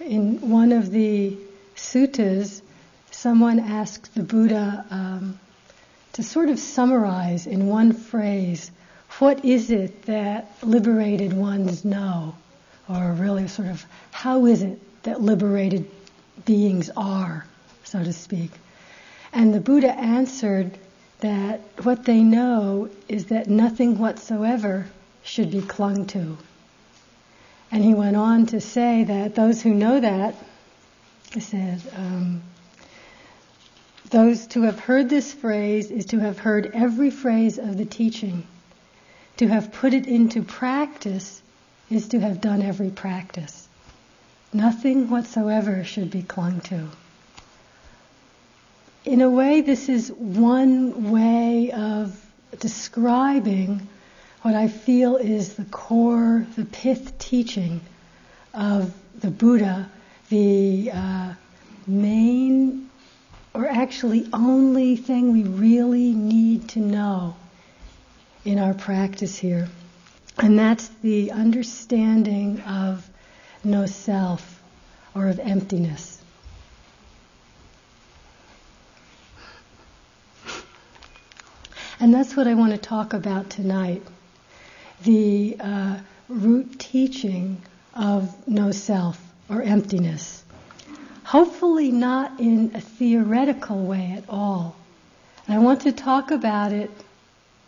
in one of the suttas, someone asked the Buddha um, to sort of summarize in one phrase what is it that liberated ones know, or really sort of how is it that liberated beings are, so to speak. And the Buddha answered that what they know is that nothing whatsoever should be clung to. And he went on to say that those who know that, he said, um, those to have heard this phrase is to have heard every phrase of the teaching. To have put it into practice is to have done every practice. Nothing whatsoever should be clung to. In a way, this is one way of describing what I feel is the core, the pith teaching of the Buddha, the uh, main or actually only thing we really need to know in our practice here. And that's the understanding of no self or of emptiness. And that's what I want to talk about tonight the uh, root teaching of no self or emptiness. Hopefully, not in a theoretical way at all. And I want to talk about it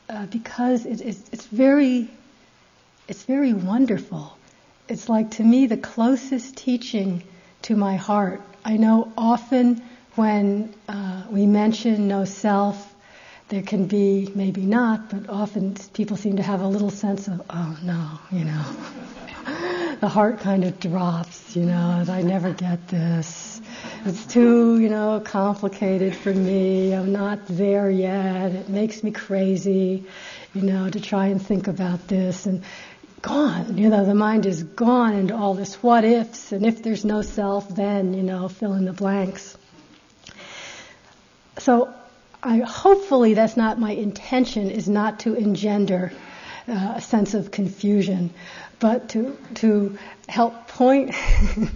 uh, because it, it's, it's very, it's very wonderful. It's like to me the closest teaching to my heart. I know often when uh, we mention no self, there can be maybe not, but often people seem to have a little sense of, oh no, you know. the heart kind of drops, you know, I never get this. It's too, you know, complicated for me. I'm not there yet. It makes me crazy, you know, to try and think about this. And gone. You know, the mind is gone into all this what ifs, and if there's no self, then, you know, fill in the blanks. So, I, hopefully that's not my intention, is not to engender uh, a sense of confusion, but to, to help point,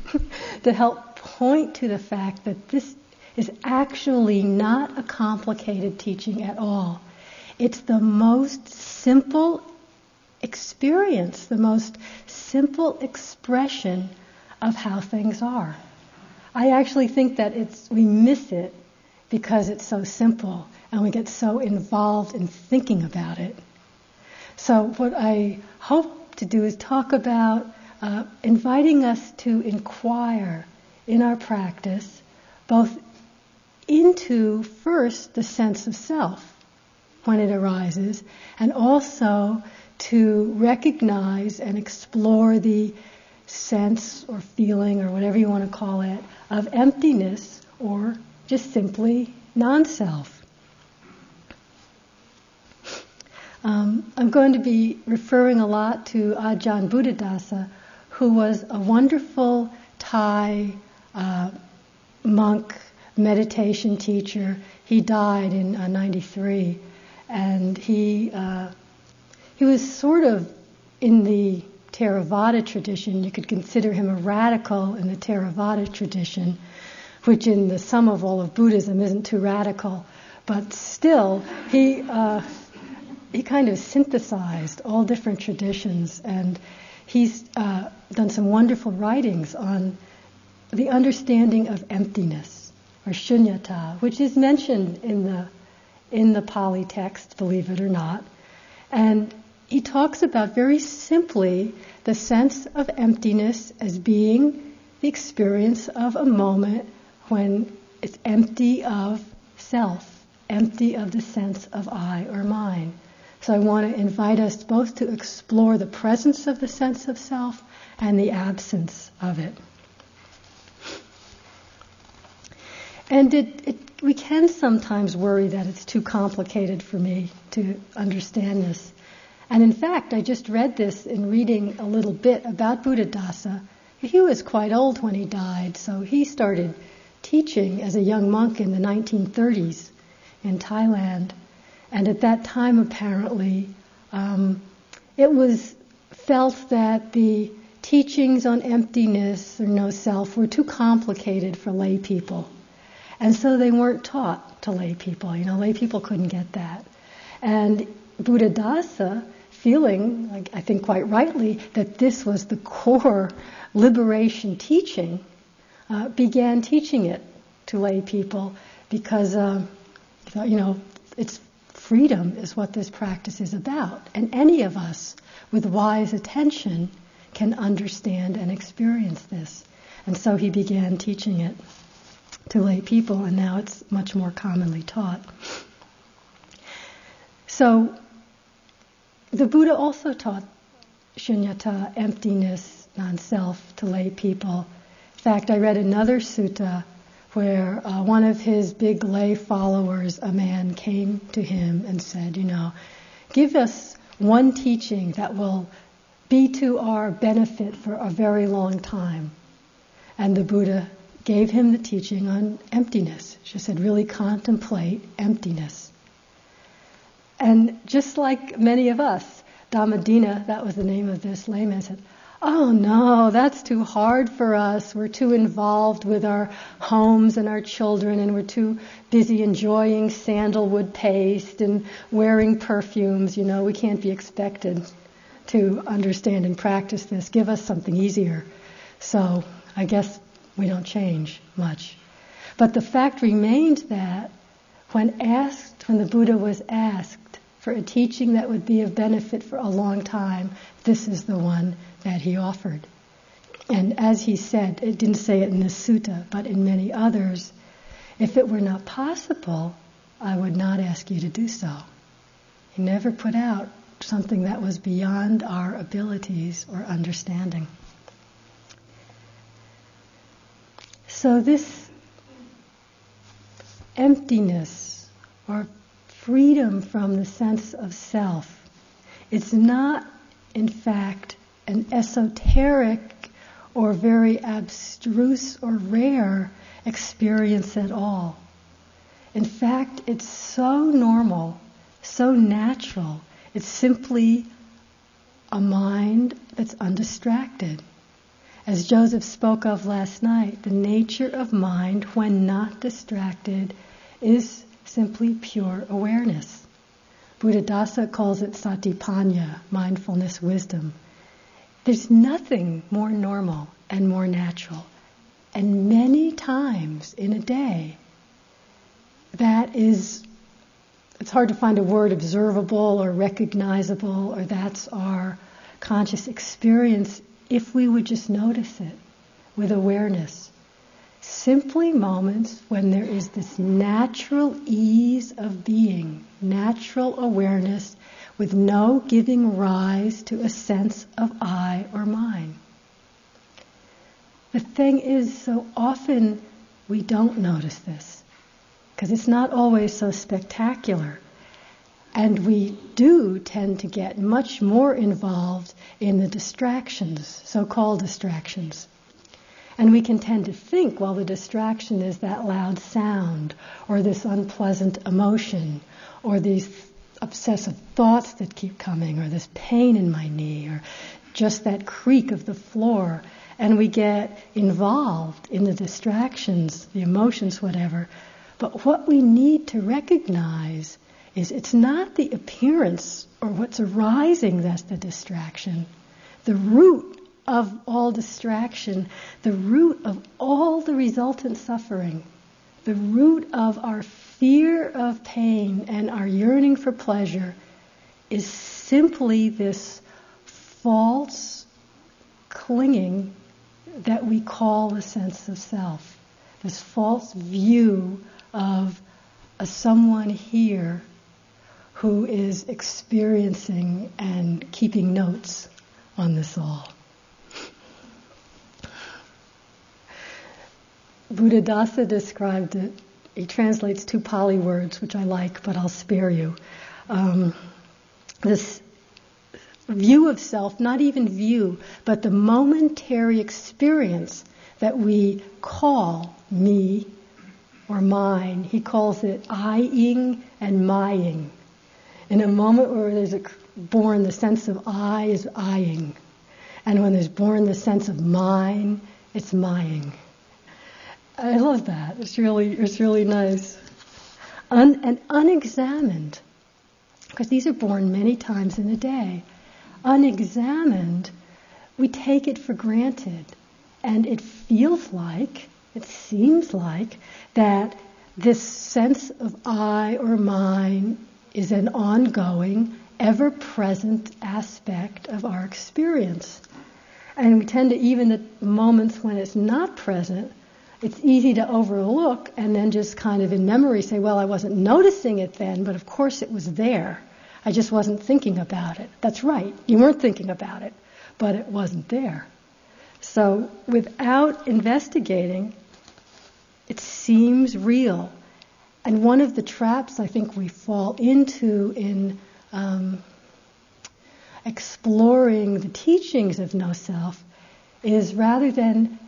to help point to the fact that this is actually not a complicated teaching at all. It's the most simple experience, the most simple expression of how things are. I actually think that it's, we miss it because it's so simple and we get so involved in thinking about it. So, what I hope to do is talk about uh, inviting us to inquire in our practice both into first the sense of self when it arises and also to recognize and explore the sense or feeling or whatever you want to call it of emptiness or just simply non self. Um, I'm going to be referring a lot to Ajahn Buddhadasa, who was a wonderful Thai uh, monk meditation teacher. He died in uh, 93, and he uh, he was sort of in the Theravada tradition. You could consider him a radical in the Theravada tradition, which in the sum of all of Buddhism isn't too radical. But still, he, uh, he kind of synthesized all different traditions, and he's uh, done some wonderful writings on the understanding of emptiness, or shunyata, which is mentioned in the, in the Pali text, believe it or not. And he talks about very simply the sense of emptiness as being the experience of a moment when it's empty of self, empty of the sense of I or mine. So I want to invite us both to explore the presence of the sense of self and the absence of it. And it, it, we can sometimes worry that it's too complicated for me to understand this. And in fact, I just read this in reading a little bit about Buddhadasa. He was quite old when he died, so he started teaching as a young monk in the 1930s in Thailand. And at that time, apparently, um, it was felt that the teachings on emptiness or no self were too complicated for lay people. And so they weren't taught to lay people. You know, lay people couldn't get that. And Buddhadasa, feeling, like, I think quite rightly, that this was the core liberation teaching, uh, began teaching it to lay people because, uh, you know, it's freedom is what this practice is about. And any of us with wise attention can understand and experience this. And so he began teaching it to lay people, and now it's much more commonly taught. So, the Buddha also taught shunyata, emptiness, non self, to lay people. In fact, I read another sutta where uh, one of his big lay followers, a man, came to him and said, You know, give us one teaching that will be to our benefit for a very long time. And the Buddha gave him the teaching on emptiness. She said, really contemplate emptiness. And just like many of us, Dhammadinna, that was the name of this layman, said, Oh no, that's too hard for us. We're too involved with our homes and our children, and we're too busy enjoying sandalwood paste and wearing perfumes. You know, we can't be expected to understand and practice this. Give us something easier. So I guess we don't change much. But the fact remained that when asked, when the Buddha was asked for a teaching that would be of benefit for a long time, this is the one that he offered. And as he said, it didn't say it in the sutta, but in many others, if it were not possible, I would not ask you to do so. He never put out something that was beyond our abilities or understanding. So, this emptiness or freedom from the sense of self, it's not, in fact, an esoteric or very abstruse or rare experience at all. In fact, it's so normal, so natural. It's simply a mind that's undistracted. As Joseph spoke of last night, the nature of mind when not distracted is simply pure awareness. Buddhadasa calls it satipanya, mindfulness wisdom. There's nothing more normal and more natural. And many times in a day, that is, it's hard to find a word observable or recognizable, or that's our conscious experience if we would just notice it with awareness. Simply moments when there is this natural ease of being, natural awareness with no giving rise to a sense of I or mine. The thing is, so often we don't notice this because it's not always so spectacular. And we do tend to get much more involved in the distractions, so called distractions. And we can tend to think, well, the distraction is that loud sound, or this unpleasant emotion, or these obsessive thoughts that keep coming, or this pain in my knee, or just that creak of the floor. And we get involved in the distractions, the emotions, whatever. But what we need to recognize is it's not the appearance or what's arising that's the distraction. The root of all distraction, the root of all the resultant suffering, the root of our fear of pain and our yearning for pleasure is simply this false clinging that we call the sense of self. This false view of a someone here who is experiencing and keeping notes on this all. Buddhadasa described it. He translates two Pali words, which I like, but I'll spare you. Um, this view of self, not even view, but the momentary experience that we call me or mine. He calls it I-ing and mying. In a moment where there's a born, the sense of I is I-ing. And when there's born the sense of mine, it's mying. I love that. It's really, it's really nice. Un, and unexamined, because these are born many times in a day, unexamined, we take it for granted. And it feels like, it seems like, that this sense of I or mine is an ongoing, ever present aspect of our experience. And we tend to, even at moments when it's not present, it's easy to overlook and then just kind of in memory say, well, I wasn't noticing it then, but of course it was there. I just wasn't thinking about it. That's right. You weren't thinking about it, but it wasn't there. So without investigating, it seems real. And one of the traps I think we fall into in um, exploring the teachings of no self is rather than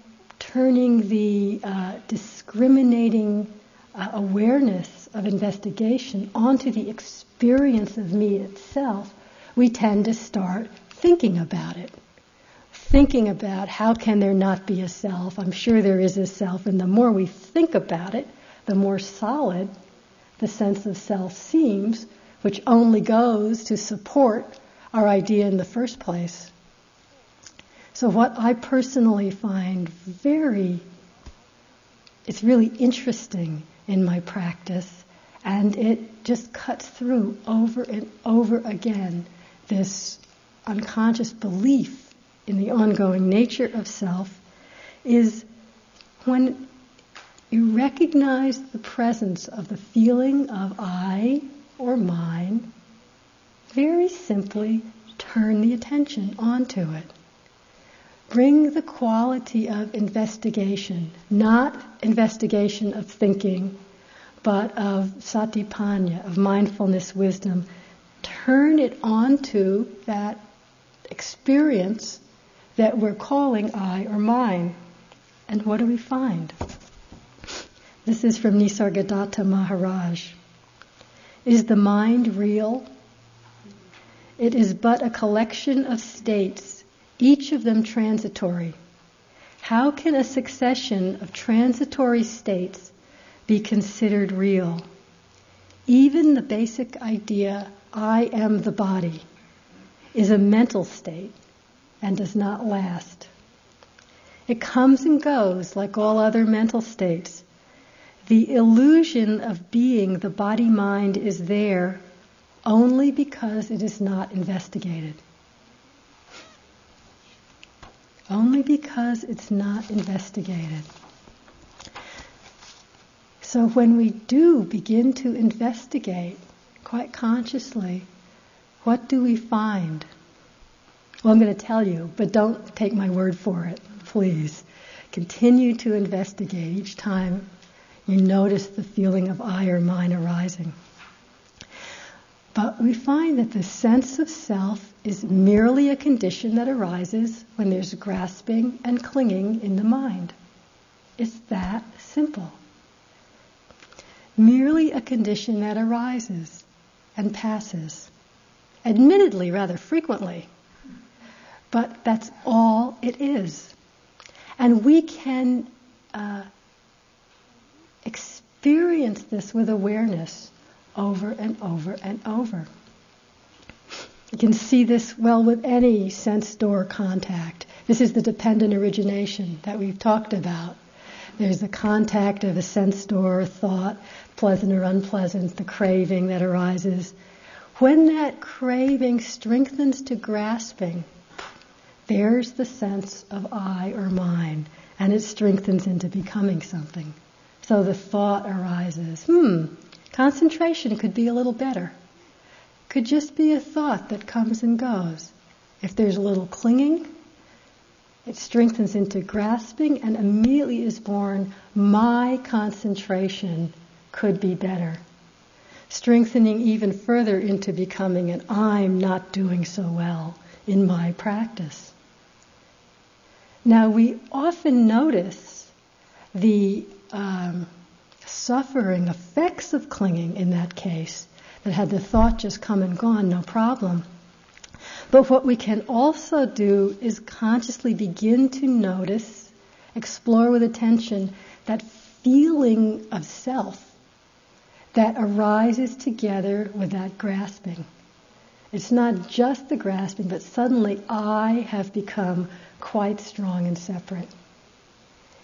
turning the uh, discriminating uh, awareness of investigation onto the experience of me itself, we tend to start thinking about it. Thinking about how can there not be a self? I'm sure there is a self, and the more we think about it, the more solid the sense of self seems, which only goes to support our idea in the first place. So, what I personally find very, it's really interesting in my practice, and it just cuts through over and over again this unconscious belief in the ongoing nature of self, is when you recognize the presence of the feeling of I or mine, very simply turn the attention onto it. Bring the quality of investigation, not investigation of thinking, but of satipanya, of mindfulness wisdom. Turn it onto that experience that we're calling I or mine. And what do we find? This is from Nisargadatta Maharaj. Is the mind real? It is but a collection of states, each of them transitory. How can a succession of transitory states be considered real? Even the basic idea, I am the body, is a mental state and does not last. It comes and goes like all other mental states the illusion of being the body mind is there only because it is not investigated. Only because it's not investigated. So when we do begin to investigate quite consciously, what do we find? Well, I'm going to tell you, but don't take my word for it, please. Continue to investigate each time you notice the feeling of I or mine arising. But we find that the sense of self is merely a condition that arises when there's grasping and clinging in the mind. It's that simple. Merely a condition that arises and passes. Admittedly, rather frequently. But that's all it is. And we can uh, experience this with awareness over and over and over. You can see this well with any sense door contact. This is the dependent origination that we've talked about. There's the contact of a sense door, thought, pleasant or unpleasant, the craving that arises. When that craving strengthens to grasping, there's the sense of I or mine, and it strengthens into becoming something. So the thought arises, hmm, concentration could be a little better. Could just be a thought that comes and goes. If there's a little clinging, it strengthens into grasping and immediately is born, my concentration could be better. Strengthening even further into becoming an I'm not doing so well in my practice. Now we often notice the um, suffering effects of clinging in that case, that had the thought just come and gone, no problem. But what we can also do is consciously begin to notice, explore with attention that feeling of self that arises together with that grasping. It's not just the grasping, but suddenly I have become quite strong and separate.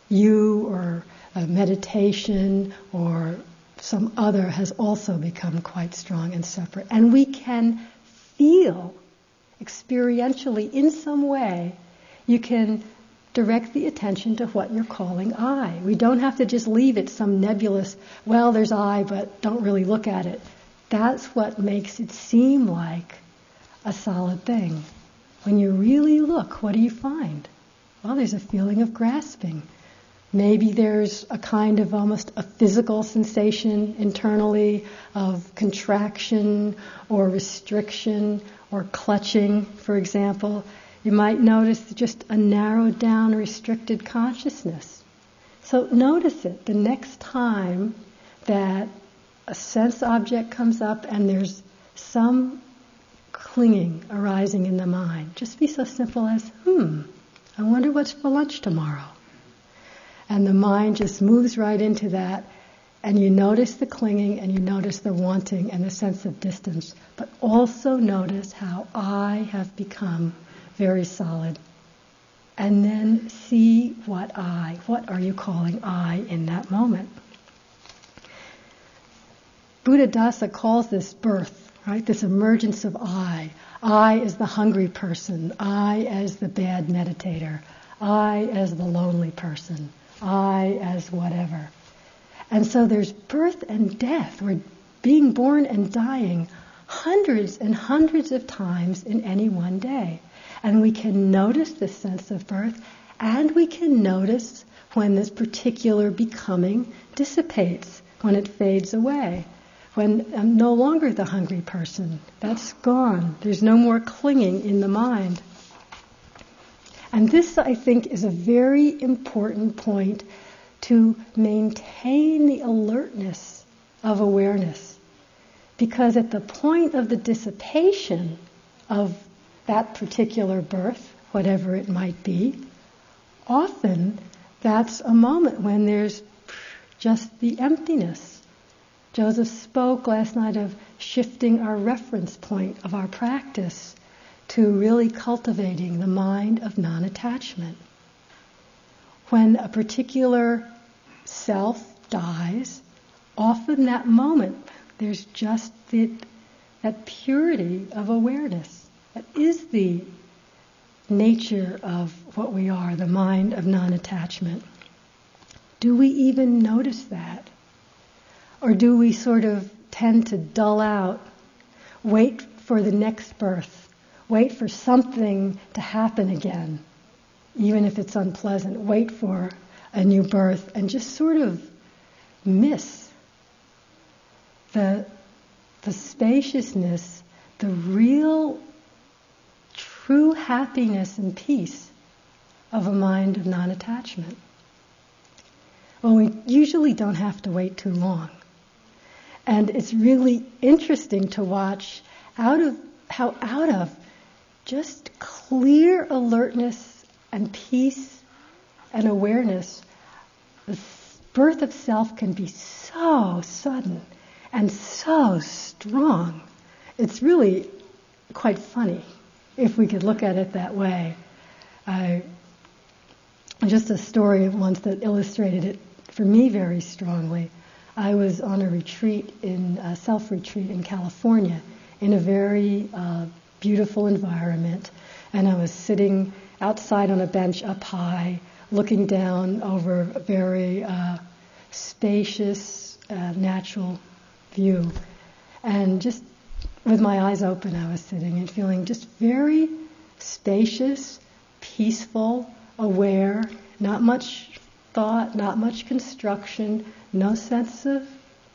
You or a meditation or some other has also become quite strong and separate. And we can feel experientially in some way, you can direct the attention to what you're calling I. We don't have to just leave it some nebulous, well, there's I, but don't really look at it. That's what makes it seem like a solid thing. When you really look, what do you find? Well, there's a feeling of grasping. Maybe there's a kind of almost a physical sensation internally of contraction or restriction or clutching, for example. You might notice just a narrowed down, restricted consciousness. So notice it the next time that a sense object comes up and there's some clinging arising in the mind. Just be so simple as, hmm, I wonder what's for lunch tomorrow. And the mind just moves right into that, and you notice the clinging and you notice the wanting and the sense of distance, but also notice how I have become very solid. And then see what I, what are you calling I in that moment? Buddhadasa calls this birth, right? This emergence of I. I as the hungry person. I as the bad meditator. I as the lonely person. I as whatever. And so there's birth and death. We're being born and dying hundreds and hundreds of times in any one day. And we can notice this sense of birth, and we can notice when this particular becoming dissipates, when it fades away, when I'm no longer the hungry person. That's gone. There's no more clinging in the mind. And this, I think, is a very important point to maintain the alertness of awareness. Because at the point of the dissipation of that particular birth, whatever it might be, often that's a moment when there's just the emptiness. Joseph spoke last night of shifting our reference point of our practice to really cultivating the mind of non attachment. When a particular self dies, often that moment there's just the, that purity of awareness. That is the nature of what we are, the mind of non attachment. Do we even notice that? Or do we sort of tend to dull out, wait for the next birth, wait for something to happen again, even if it's unpleasant, wait for a new birth, and just sort of miss the, the spaciousness, the real true happiness and peace of a mind of non attachment? Well, we usually don't have to wait too long. And it's really interesting to watch out of how out of just clear alertness and peace and awareness, the birth of self can be so sudden and so strong. It's really quite funny if we could look at it that way. I, just a story once that illustrated it for me very strongly. I was on a retreat in a self retreat in California in a very uh, beautiful environment, and I was sitting outside on a bench up high, looking down over a very uh, spacious, uh, natural view, and just with my eyes open, I was sitting and feeling just very spacious, peaceful, aware, not much thought, not much construction, no sense of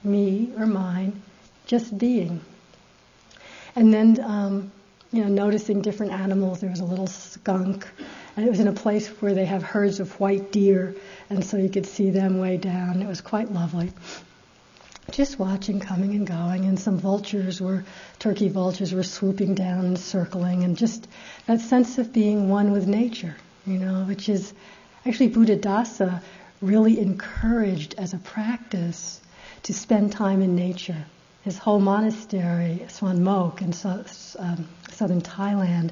me or mine, just being. And then, um, you know, noticing different animals. There was a little skunk, and it was in a place where they have herds of white deer, and so you could see them way down. It was quite lovely. just watching coming and going, and some vultures were, turkey vultures were swooping down and circling, and just that sense of being one with nature, you know, which is actually Buddhadasa really encouraged as a practice to spend time in nature. His whole monastery, Suan Mokkh in so, um, southern Thailand,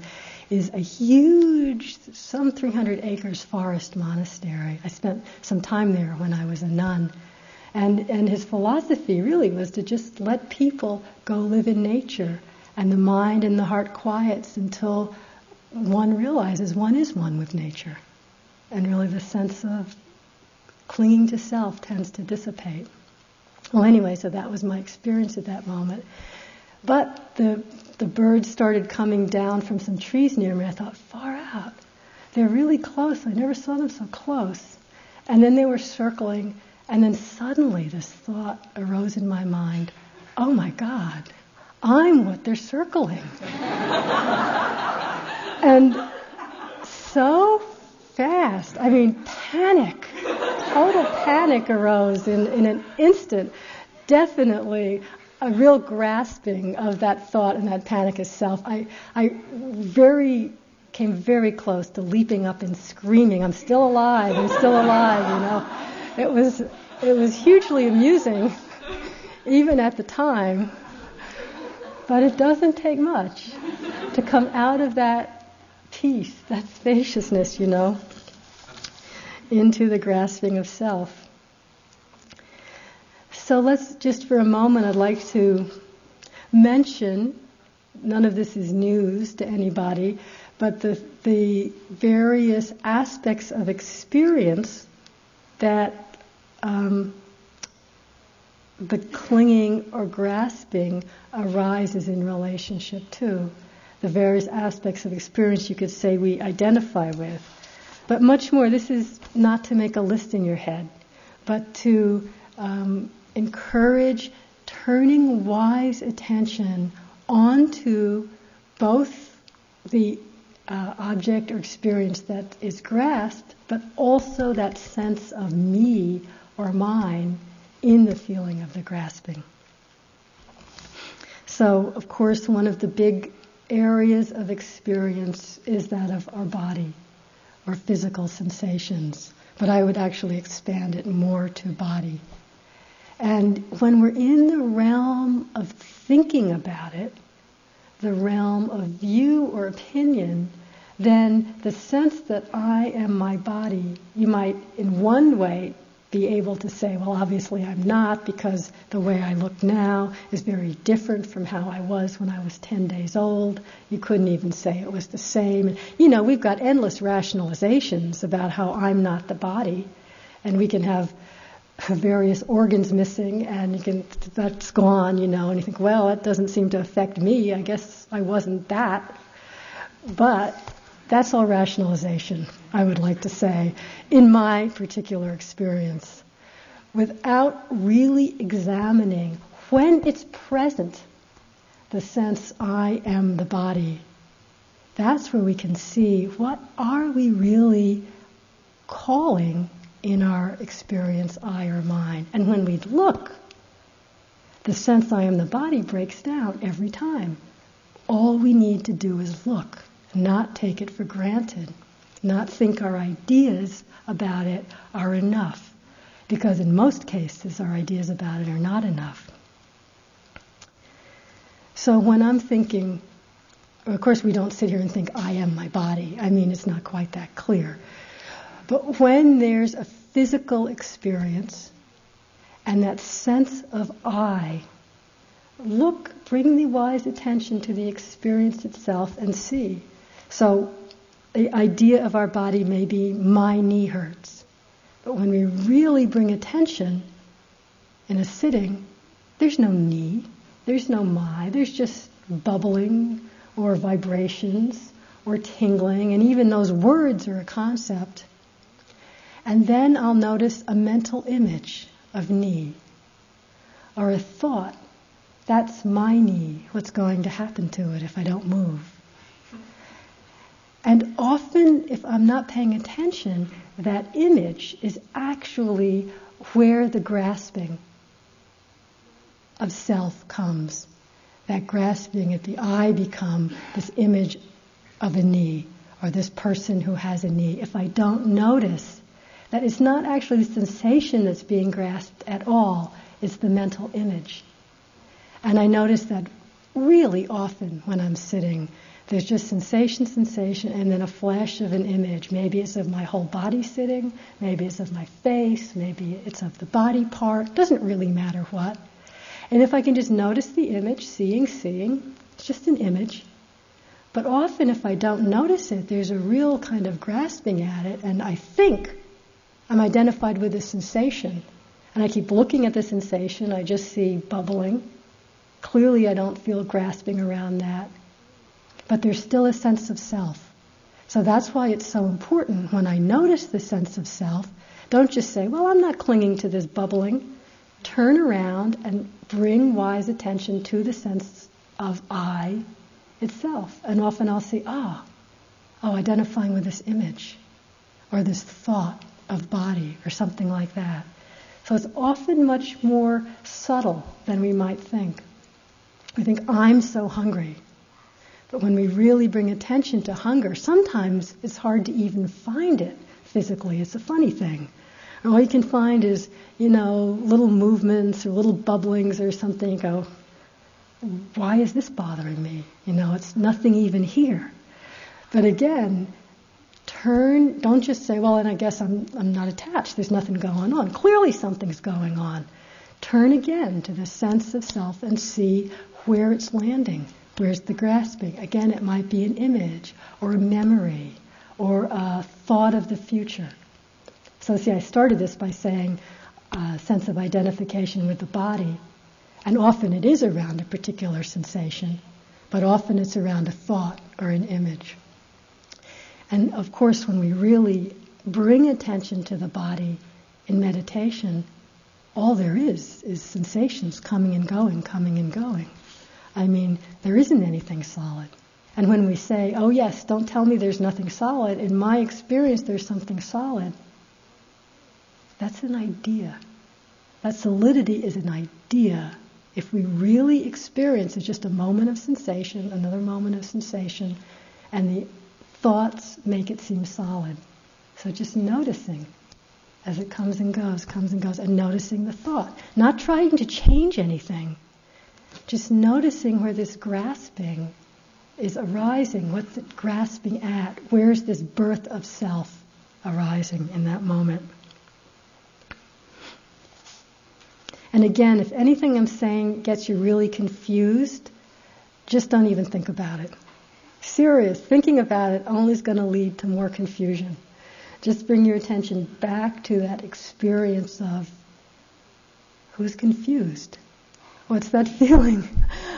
is a huge, some 300 acres forest monastery. I spent some time there when I was a nun. And, and his philosophy really was to just let people go live in nature and the mind and the heart quiets until one realizes one is one with nature. And really the sense of clinging to self tends to dissipate. Well, anyway, so that was my experience at that moment. But the, the birds started coming down from some trees near me. I thought, far out. They're really close. I never saw them so close. And then they were circling and then suddenly this thought arose in my mind oh my God, I'm what they're circling. and so fast, I mean, panic, total panic arose in, in an instant. Definitely a real grasping of that thought and that panic itself. I, I very came very close to leaping up and screaming, I'm still alive, I'm still alive, you know. It was, it was hugely amusing, even at the time. But it doesn't take much to come out of that peace, that spaciousness, you know, into the grasping of self. So let's just for a moment, I'd like to mention none of this is news to anybody, but the, the various aspects of experience that um, the clinging or grasping arises in relationship to the various aspects of experience you could say we identify with. But much more, this is not to make a list in your head, but to um, encourage turning wise attention onto both the uh, object or experience that is grasped, but also that sense of me or mine in the feeling of the grasping. So, of course, one of the big areas of experience is that of our body or physical sensations, but I would actually expand it more to body. And when we're in the realm of thinking about it, the realm of view or opinion, then the sense that I am my body, you might in one way be able to say, well, obviously I'm not because the way I look now is very different from how I was when I was 10 days old. You couldn't even say it was the same. You know, we've got endless rationalizations about how I'm not the body, and we can have various organs missing, and you can that's gone, you know, and you think, well, it doesn't seem to affect me. I guess I wasn't that. But that's all rationalization, I would like to say, in my particular experience, without really examining when it's present, the sense I am the body. That's where we can see what are we really calling in our experience, I or mine. And when we look, the sense I am the body breaks down every time. All we need to do is look not take it for granted, not think our ideas about it are enough, because in most cases our ideas about it are not enough. So when I'm thinking, of course we don't sit here and think, I am my body. I mean, it's not quite that clear. But when there's a physical experience and that sense of I, look, bring the wise attention to the experience itself and see. So the idea of our body may be my knee hurts. But when we really bring attention in a sitting, there's no knee, there's no my, there's just bubbling or vibrations or tingling, and even those words are a concept. And then I'll notice a mental image of knee or a thought. That's my knee. What's going to happen to it if I don't move? And often, if I'm not paying attention, that image is actually where the grasping of self comes. That grasping at the I become this image of a knee or this person who has a knee. If I don't notice that it's not actually the sensation that's being grasped at all, it's the mental image. And I notice that really often when I'm sitting, there's just sensation, sensation, and then a flash of an image. Maybe it's of my whole body sitting, maybe it's of my face, maybe it's of the body part. Doesn't really matter what. And if I can just notice the image, seeing, seeing, it's just an image. But often, if I don't notice it, there's a real kind of grasping at it, and I think I'm identified with the sensation. And I keep looking at the sensation, I just see bubbling. Clearly, I don't feel grasping around that. But there's still a sense of self. So that's why it's so important when I notice the sense of self, don't just say, well, I'm not clinging to this bubbling. Turn around and bring wise attention to the sense of I itself. And often I'll see, ah, oh, identifying with this image or this thought of body or something like that. So it's often much more subtle than we might think. We think, I'm so hungry. But when we really bring attention to hunger, sometimes it's hard to even find it physically. It's a funny thing. And all you can find is, you know, little movements or little bubblings or something. You go, why is this bothering me? You know, it's nothing even here. But again, turn, don't just say, well, and I guess I'm, I'm not attached, there's nothing going on. Clearly something's going on. Turn again to the sense of self and see where it's landing. Where's the grasping? Again, it might be an image or a memory or a thought of the future. So, see, I started this by saying a sense of identification with the body. And often it is around a particular sensation, but often it's around a thought or an image. And of course, when we really bring attention to the body in meditation, all there is is sensations coming and going, coming and going. I mean, there isn't anything solid. And when we say, oh yes, don't tell me there's nothing solid, in my experience there's something solid, that's an idea. That solidity is an idea. If we really experience it's just a moment of sensation, another moment of sensation, and the thoughts make it seem solid. So just noticing as it comes and goes, comes and goes, and noticing the thought. Not trying to change anything, just noticing where this grasping is arising. What's it grasping at? Where's this birth of self arising in that moment? And again, if anything I'm saying gets you really confused, just don't even think about it serious, thinking about it only is going to lead to more confusion. Just bring your attention back to that experience of who's confused. What's that feeling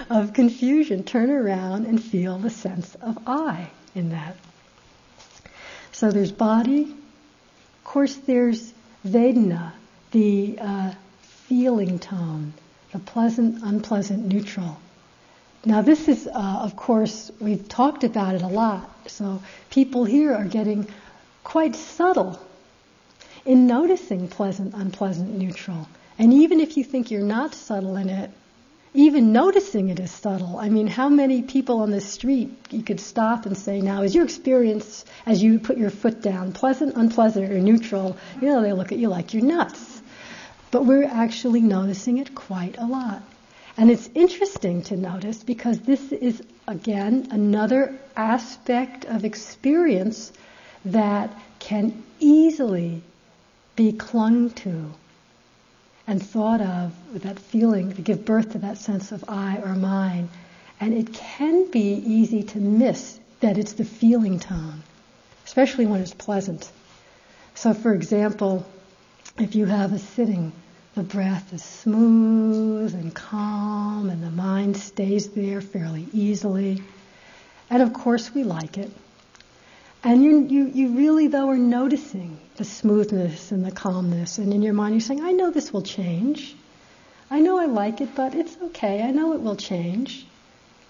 of confusion? Turn around and feel the sense of I in that. So there's body. Of course, there's Vedana, the uh, feeling tone, the pleasant, unpleasant, neutral. Now, this is, uh, of course, we've talked about it a lot, so people here are getting quite subtle in noticing pleasant, unpleasant, neutral. And even if you think you're not subtle in it, even noticing it is subtle. I mean, how many people on the street you could stop and say, now, is your experience as you put your foot down pleasant, unpleasant, or neutral? You know, they look at you like you're nuts. But we're actually noticing it quite a lot. And it's interesting to notice because this is, again, another aspect of experience that can easily be clung to and thought of with that feeling to give birth to that sense of I or mine. And it can be easy to miss that it's the feeling tone, especially when it's pleasant. So, for example, if you have a sitting the breath is smooth and calm, and the mind stays there fairly easily. And of course, we like it. And you, you, you really, though, are noticing the smoothness and the calmness. And in your mind, you're saying, I know this will change. I know I like it, but it's okay. I know it will change.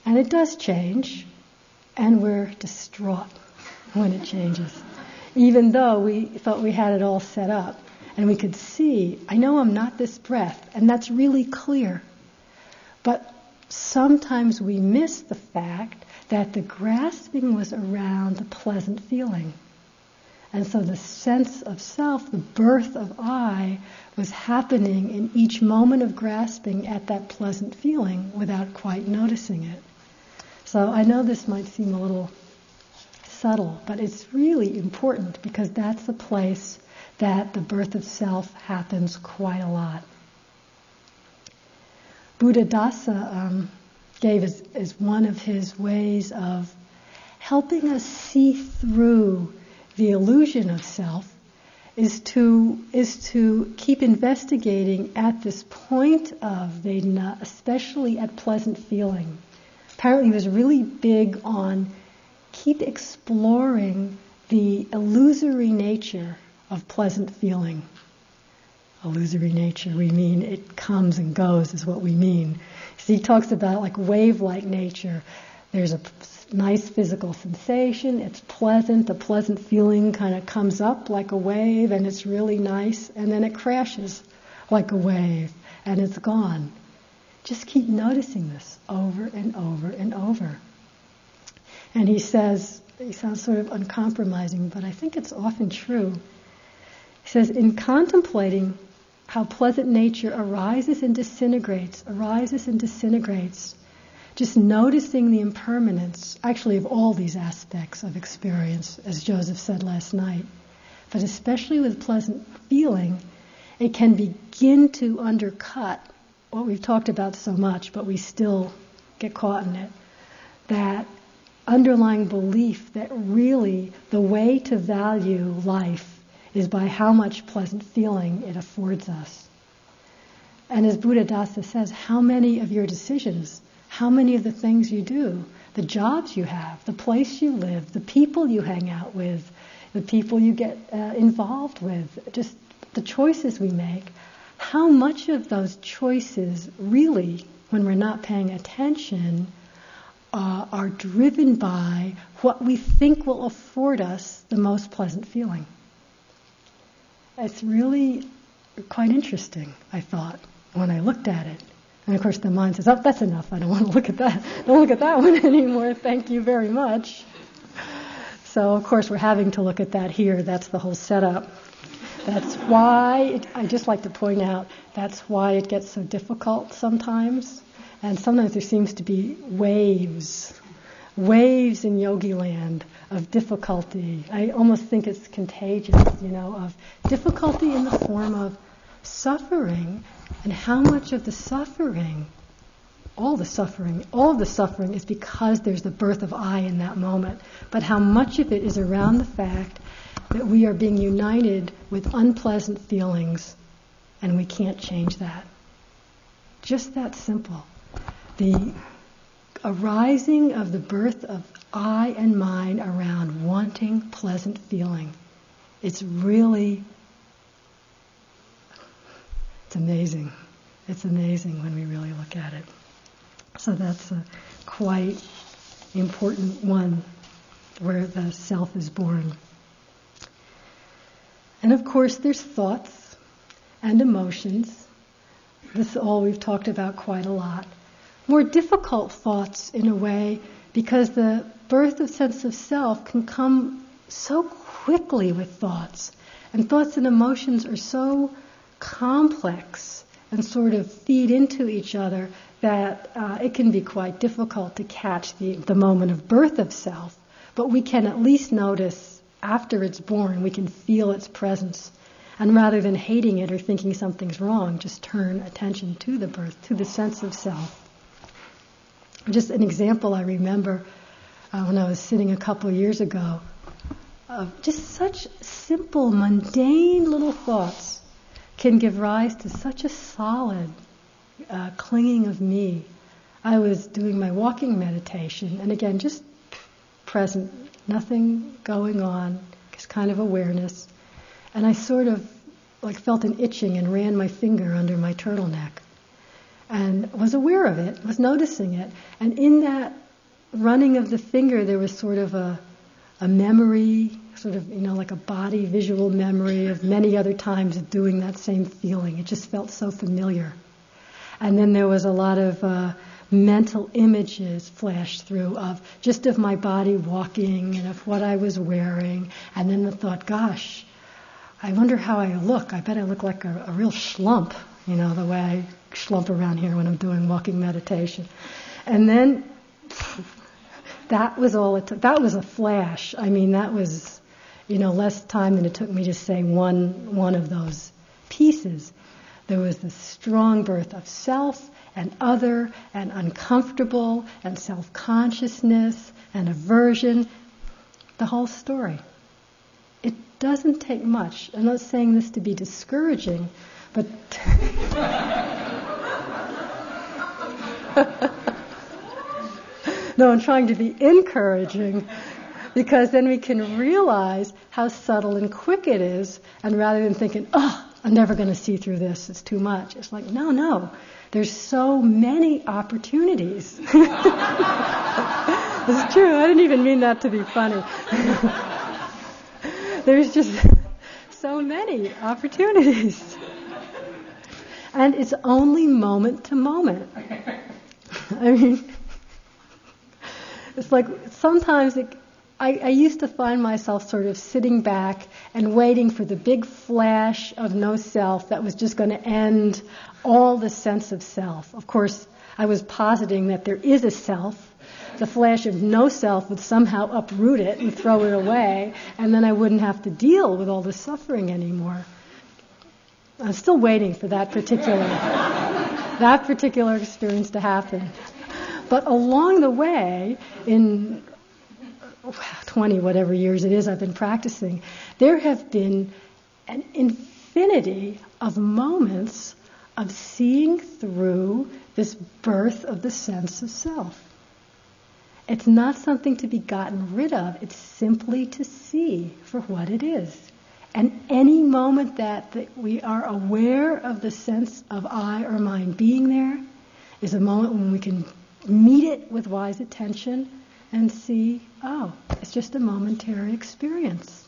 And it does change. And we're distraught when it changes, even though we thought we had it all set up and we could see, I know I'm not this breath, and that's really clear. But sometimes we miss the fact that the grasping was around the pleasant feeling. And so the sense of self, the birth of I, was happening in each moment of grasping at that pleasant feeling without quite noticing it. So I know this might seem a little subtle, but it's really important because that's the place that the birth of self happens quite a lot. Buddhadasa um, gave as, as one of his ways of helping us see through the illusion of self is to is to keep investigating at this point of Vedana, especially at pleasant feeling. Apparently, he was really big on keep exploring the illusory nature of pleasant feeling. Illusory nature, we mean it comes and goes, is what we mean. See, he talks about like wave-like nature. There's a nice physical sensation, it's pleasant, the pleasant feeling kind of comes up like a wave and it's really nice, and then it crashes like a wave and it's gone. Just keep noticing this over and over and over. And he says, he sounds sort of uncompromising, but I think it's often true. He says, in contemplating how pleasant nature arises and disintegrates, arises and disintegrates, just noticing the impermanence, actually, of all these aspects of experience, as Joseph said last night, but especially with pleasant feeling, it can begin to undercut what we've talked about so much, but we still get caught in it. That underlying belief that really the way to value life is by how much pleasant feeling it affords us. And as Buddhadasa says, how many of your decisions, how many of the things you do, the jobs you have, the place you live, the people you hang out with, the people you get uh, involved with, just the choices we make, how much of those choices really, when we're not paying attention, uh, are driven by what we think will afford us the most pleasant feeling. It's really quite interesting, I thought, when I looked at it. And of course, the mind says, "Oh, that's enough. I don't want to look at that. Don't look at that one anymore. Thank you very much." So, of course, we're having to look at that here. That's the whole setup. That's why it, I just like to point out that's why it gets so difficult sometimes and sometimes there seems to be waves, waves in yogi land of difficulty. I almost think it's contagious, you know, of difficulty in the form of suffering and how much of the suffering, all the suffering, all the suffering is because there's the birth of I in that moment. But how much of it is around the fact that we are being united with unpleasant feelings and we can't change that. Just that simple the arising of the birth of I and mine around wanting pleasant feeling. It's really, it's amazing. It's amazing when we really look at it. So that's a quite important one where the self is born. And of course, there's thoughts and emotions. This is all we've talked about quite a lot more difficult thoughts in a way because the birth of sense of self can come so quickly with thoughts. And thoughts and emotions are so complex and sort of feed into each other that uh, it can be quite difficult to catch the, the moment of birth of self. But we can at least notice after it's born, we can feel its presence. And rather than hating it or thinking something's wrong, just turn attention to the birth, to the sense of self. Just an example I remember uh, when I was sitting a couple of years ago of just such simple, mundane little thoughts can give rise to such a solid uh, clinging of me. I was doing my walking meditation, and again, just present, nothing going on, just kind of awareness. And I sort of like felt an itching and ran my finger under my turtleneck and was aware of it, was noticing it. And in that running of the finger, there was sort of a, a memory, sort of, you know, like a body visual memory of many other times of doing that same feeling. It just felt so familiar. And then there was a lot of uh, mental images flashed through of just of my body walking and of what I was wearing. And then the thought, gosh, I wonder how I look. I bet I look like a, a real schlump, you know, the way schlump around here when I'm doing walking meditation. And then that was all it took. That was a flash. I mean, that was, you know, less time than it took me to say one one of those pieces. There was the strong birth of self and other and uncomfortable and self consciousness and aversion. The whole story. It doesn't take much. I'm not saying this to be discouraging, but. no, I'm trying to be encouraging because then we can realize how subtle and quick it is, and rather than thinking, oh, I'm never going to see through this, it's too much, it's like, no, no, there's so many opportunities. it's true, I didn't even mean that to be funny. there's just so many opportunities. And it's only moment to moment. I mean, it's like sometimes it, I, I, used to find myself sort of sitting back and waiting for the big flash of no self that was just going to end all the sense of self. Of course, I was positing that there is a self. The flash of no self would somehow uproot it and throw it away, and then I wouldn't have to deal with all the suffering anymore. I'm still waiting for that particular that particular experience to happen. But along the way, in 20 whatever years it is I've been practicing, there have been an infinity of moments of seeing through this birth of the sense of self. It's not something to be gotten rid of, it's simply to see for what it is. And any moment that, that we are aware of the sense of I or mine being there is a moment when we can meet it with wise attention and see, oh, it's just a momentary experience.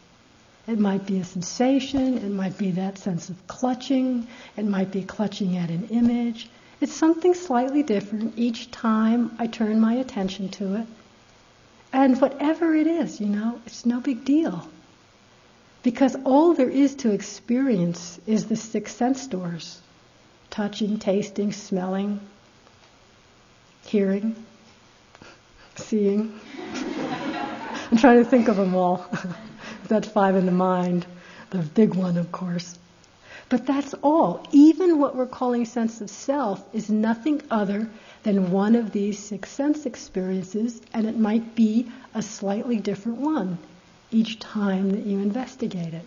It might be a sensation, it might be that sense of clutching, it might be clutching at an image. It's something slightly different each time I turn my attention to it. And whatever it is, you know, it's no big deal. Because all there is to experience is the six sense doors touching, tasting, smelling, hearing, seeing. I'm trying to think of them all. That's five in the mind, the big one, of course. But that's all. Even what we're calling sense of self is nothing other than one of these six sense experiences, and it might be a slightly different one each time that you investigate it.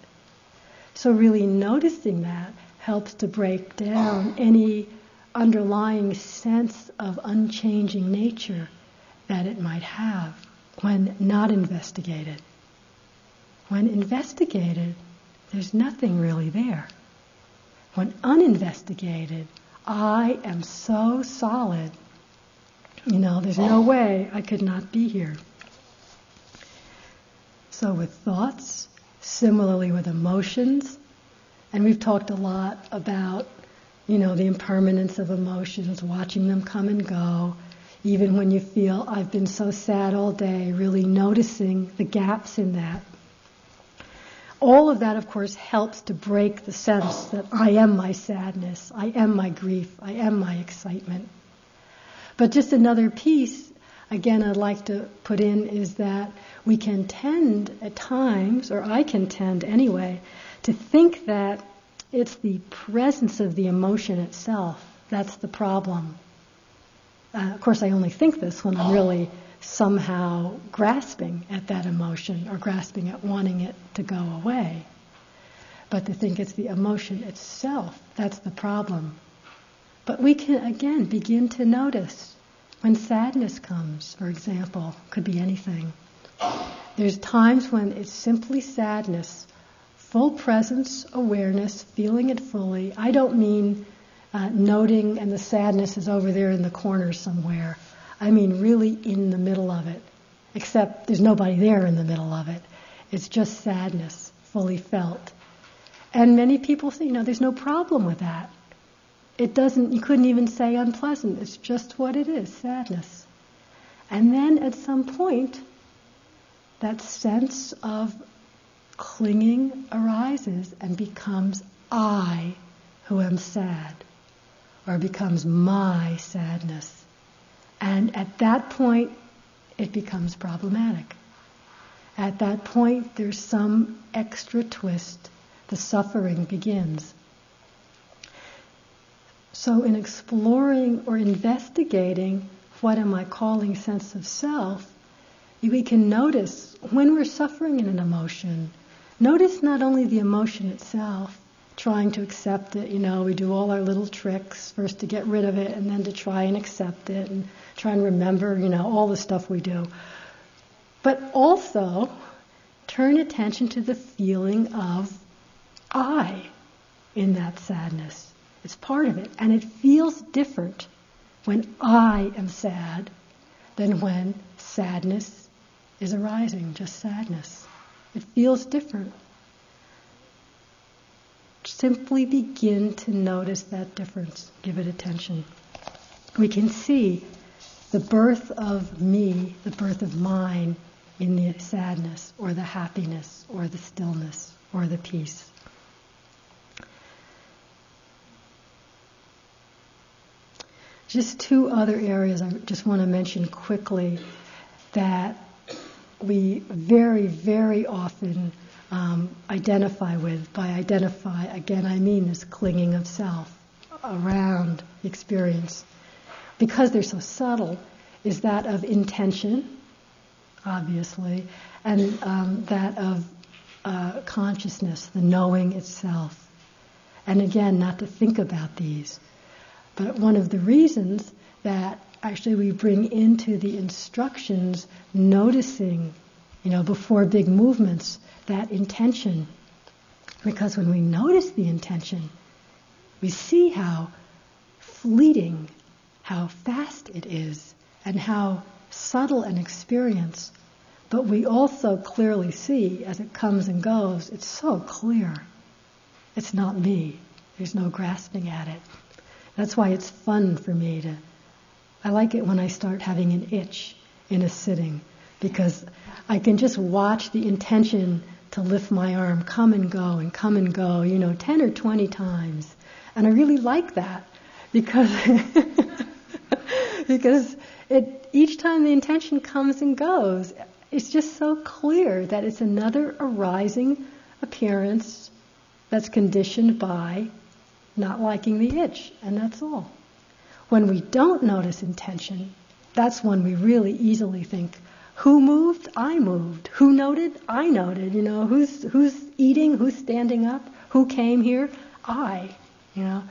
So, really noticing that helps to break down any underlying sense of unchanging nature that it might have when not investigated. When investigated, there's nothing really there. When uninvestigated, I am so solid. You know, there's no way I could not be here. So, with thoughts, similarly with emotions, and we've talked a lot about you know, the impermanence of emotions, watching them come and go, even when you feel I've been so sad all day, really noticing the gaps in that. All of that, of course, helps to break the sense that I am my sadness, I am my grief, I am my excitement. But just another piece, again, I'd like to put in is that we can tend at times, or I can tend anyway, to think that it's the presence of the emotion itself that's the problem. Uh, of course, I only think this when I'm really somehow grasping at that emotion or grasping at wanting it to go away. But to think it's the emotion itself, that's the problem. But we can, again, begin to notice when sadness comes, for example, could be anything. There's times when it's simply sadness full presence, awareness, feeling it fully. I don't mean uh, noting and the sadness is over there in the corner somewhere. I mean really in the middle of it, except there's nobody there in the middle of it. It's just sadness, fully felt. And many people say, you know, there's no problem with that. It doesn't, you couldn't even say unpleasant. It's just what it is, sadness. And then at some point, that sense of clinging arises and becomes I who am sad, or becomes my sadness. And at that point, it becomes problematic. At that point, there's some extra twist. The suffering begins. So, in exploring or investigating what am I calling sense of self, we can notice when we're suffering in an emotion, notice not only the emotion itself, trying to accept it, you know, we do all our little tricks, first to get rid of it and then to try and accept it and try and remember, you know, all the stuff we do. But also turn attention to the feeling of I in that sadness. It's part of it. And it feels different when I am sad than when sadness is arising, just sadness. It feels different. Simply begin to notice that difference. Give it attention. We can see the birth of me, the birth of mine, in the sadness or the happiness or the stillness or the peace. Just two other areas I just want to mention quickly that we very, very often um, identify with. By identify, again, I mean this clinging of self around experience. Because they're so subtle, is that of intention, obviously, and um, that of uh, consciousness, the knowing itself. And again, not to think about these. But one of the reasons that actually we bring into the instructions noticing, you know, before big movements, that intention. Because when we notice the intention, we see how fleeting, how fast it is, and how subtle an experience, but we also clearly see as it comes and goes, it's so clear. It's not me. There's no grasping at it. That's why it's fun for me to. I like it when I start having an itch in a sitting because I can just watch the intention to lift my arm come and go and come and go, you know, 10 or 20 times. And I really like that because because it, each time the intention comes and goes, it's just so clear that it's another arising appearance that's conditioned by not liking the itch, and that's all. When we don't notice intention, that's when we really easily think, who moved? I moved. Who noted? I noted. You know, who's who's eating? Who's standing up? Who came here? I. You know,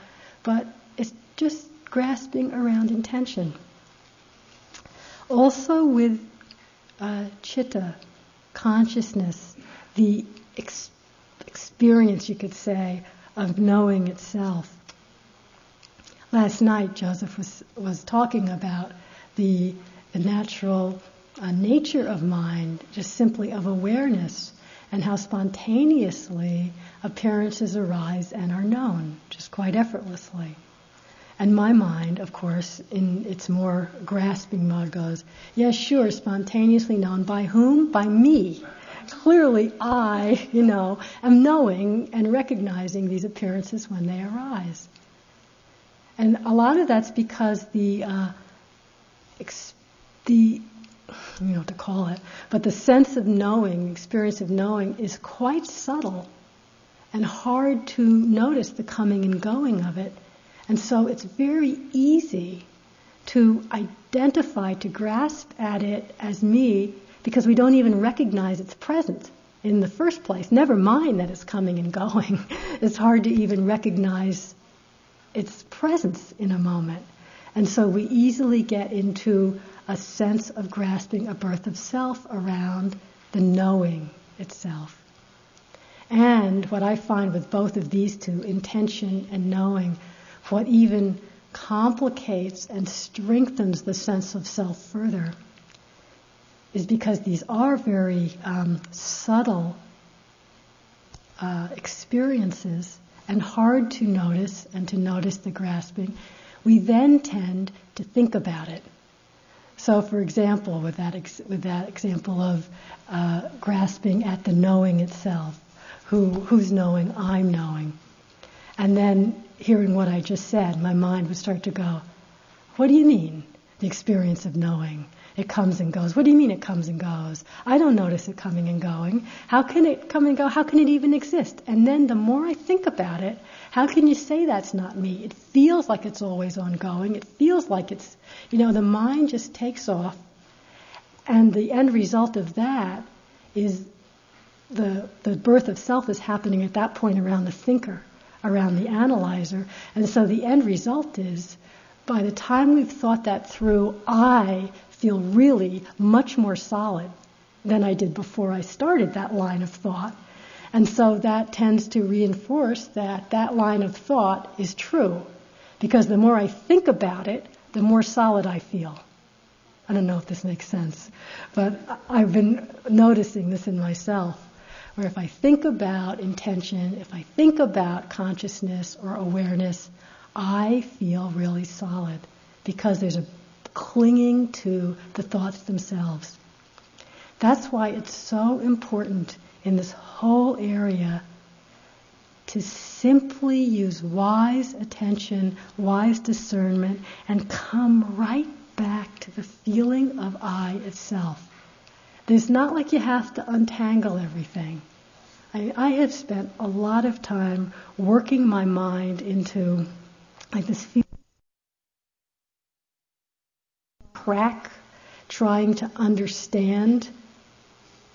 but it's just grasping around intention. Also with uh, chitta, consciousness, the ex- experience, you could say, of knowing itself. Last night, Joseph was, was talking about the, the natural uh, nature of mind, just simply of awareness, and how spontaneously appearances arise and are known, just quite effortlessly. And my mind, of course, in its more grasping mode goes, yes, sure, spontaneously known. By whom? By me. Clearly, I, you know, am knowing and recognizing these appearances when they arise. And a lot of that's because the, uh, ex- the, you know what to call it, but the sense of knowing, experience of knowing is quite subtle and hard to notice the coming and going of it and so it's very easy to identify, to grasp at it as me, because we don't even recognize its presence in the first place. Never mind that it's coming and going. it's hard to even recognize its presence in a moment. And so we easily get into a sense of grasping a birth of self around the knowing itself. And what I find with both of these two, intention and knowing, what even complicates and strengthens the sense of self further is because these are very um, subtle uh, experiences and hard to notice and to notice the grasping, we then tend to think about it. So, for example, with that, ex- with that example of uh, grasping at the knowing itself, who, who's knowing, I'm knowing. And then hearing what I just said, my mind would start to go, What do you mean, the experience of knowing? It comes and goes. What do you mean it comes and goes? I don't notice it coming and going. How can it come and go? How can it even exist? And then the more I think about it, how can you say that's not me? It feels like it's always ongoing. It feels like it's, you know, the mind just takes off. And the end result of that is the, the birth of self is happening at that point around the thinker, around the analyzer. And so the end result is by the time we've thought that through, I feel really much more solid than I did before I started that line of thought. And so that tends to reinforce that that line of thought is true. Because the more I think about it, the more solid I feel. I don't know if this makes sense, but I've been noticing this in myself. Where if I think about intention, if I think about consciousness or awareness, I feel really solid because there's a clinging to the thoughts themselves. That's why it's so important in this whole area to simply use wise attention, wise discernment, and come right back to the feeling of I itself. It's not like you have to untangle everything. I, I have spent a lot of time working my mind into like this feeling crack trying to understand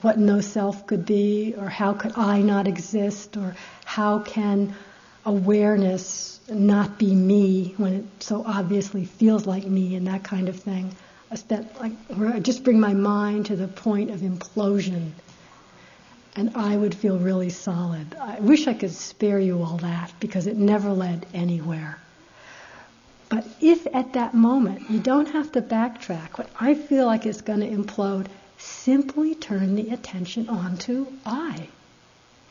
what no self could be, or how could I not exist, or how can awareness not be me when it so obviously feels like me, and that kind of thing. I spent like where I just bring my mind to the point of implosion, and I would feel really solid. I wish I could spare you all that because it never led anywhere. But if at that moment you don't have to backtrack, what I feel like is going to implode, simply turn the attention onto I.